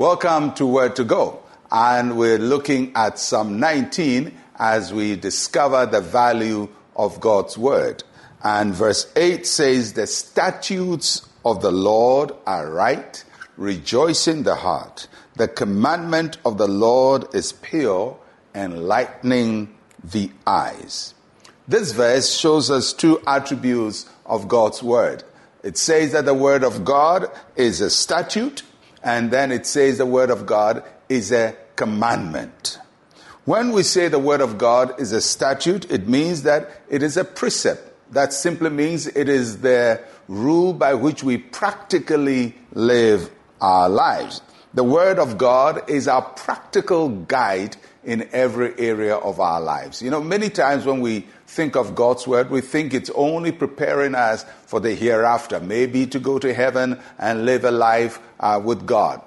Welcome to Word to Go. And we're looking at Psalm 19 as we discover the value of God's Word. And verse 8 says, The statutes of the Lord are right, rejoicing the heart. The commandment of the Lord is pure, enlightening the eyes. This verse shows us two attributes of God's Word. It says that the Word of God is a statute, and then it says the Word of God is a commandment. When we say the Word of God is a statute, it means that it is a precept. That simply means it is the rule by which we practically live our lives. The Word of God is our practical guide in every area of our lives. You know, many times when we think of God's Word, we think it's only preparing us for the hereafter, maybe to go to heaven and live a life uh, with God.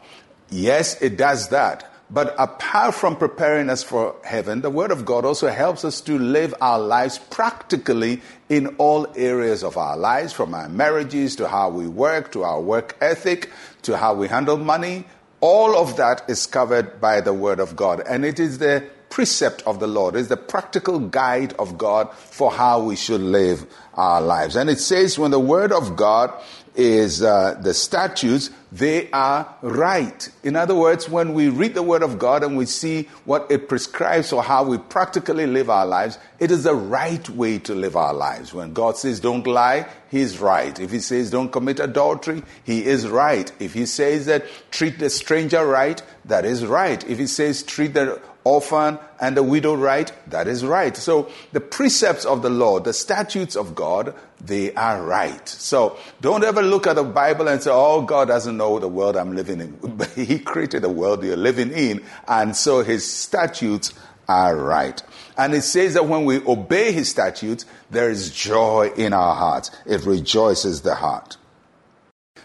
Yes, it does that. But apart from preparing us for heaven, the Word of God also helps us to live our lives practically in all areas of our lives, from our marriages to how we work, to our work ethic, to how we handle money. All of that is covered by the Word of God. And it is the precept of the Lord, it's the practical guide of God for how we should live our lives. And it says, when the Word of God is uh, the statutes, they are right. In other words, when we read the Word of God and we see what it prescribes or how we practically live our lives, it is the right way to live our lives. When God says don't lie, He's right. If He says don't commit adultery, He is right. If He says that treat the stranger right, that is right. If He says treat the orphan and the widow right, that is right. So the precepts of the Lord, the statutes of God, they are right. So don't ever look at the Bible and say, oh, God doesn't know the world I'm living in. he created the world you're living in, and so his statutes are right. And it says that when we obey his statutes, there is joy in our hearts. It rejoices the heart.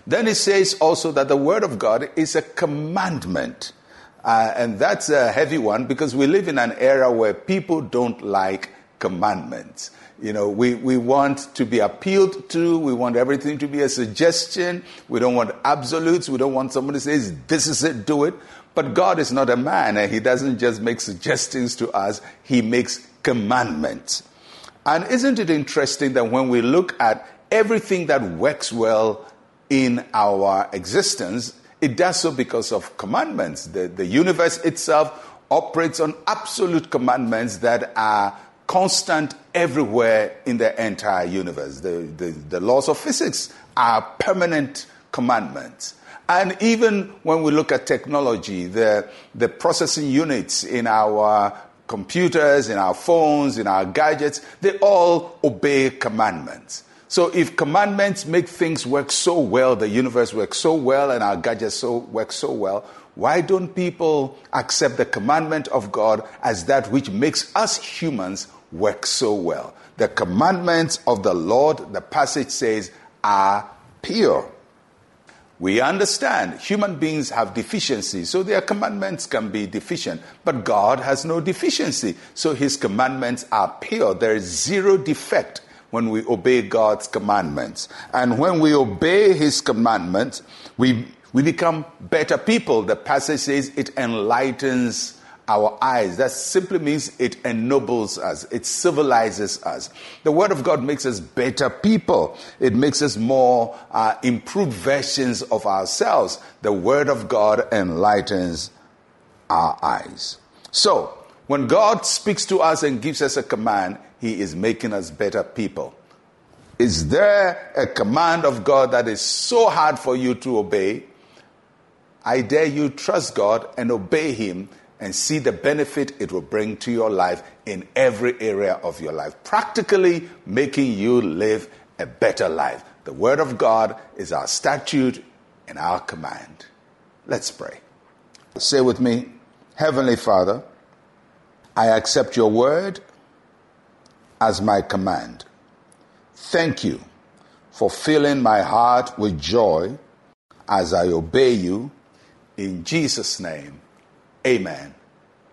Then it says also that the word of God is a commandment. Uh, and that's a heavy one because we live in an era where people don't like commandments. You know, we, we want to be appealed to. We want everything to be a suggestion. We don't want absolutes. We don't want somebody to say, this is it, do it. But God is not a man and he doesn't just make suggestions to us. He makes commandments. And isn't it interesting that when we look at everything that works well in our existence, it does so because of commandments. The, the universe itself operates on absolute commandments that are constant everywhere in the entire universe. The, the, the, laws of physics are permanent commandments. And even when we look at technology, the, the processing units in our computers, in our phones, in our gadgets, they all obey commandments. So if commandments make things work so well, the universe works so well, and our gadgets so work so well, why don't people accept the commandment of God as that which makes us humans work so well? The commandments of the Lord, the passage says, are pure. We understand human beings have deficiencies, so their commandments can be deficient. But God has no deficiency, so his commandments are pure. There is zero defect when we obey God's commandments. And when we obey His commandments, we, we become better people. The passage says it enlightens our eyes. That simply means it ennobles us, it civilizes us. The Word of God makes us better people, it makes us more uh, improved versions of ourselves. The Word of God enlightens our eyes. So, when God speaks to us and gives us a command, He is making us better people. Is there a command of God that is so hard for you to obey? I dare you trust God and obey Him and see the benefit it will bring to your life in every area of your life, practically making you live a better life. The Word of God is our statute and our command. Let's pray. Say with me, Heavenly Father, I accept your word as my command. Thank you for filling my heart with joy as I obey you. In Jesus' name, amen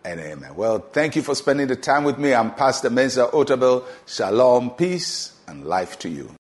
and amen. Well, thank you for spending the time with me. I'm Pastor Mensa Otabil. Shalom, peace, and life to you.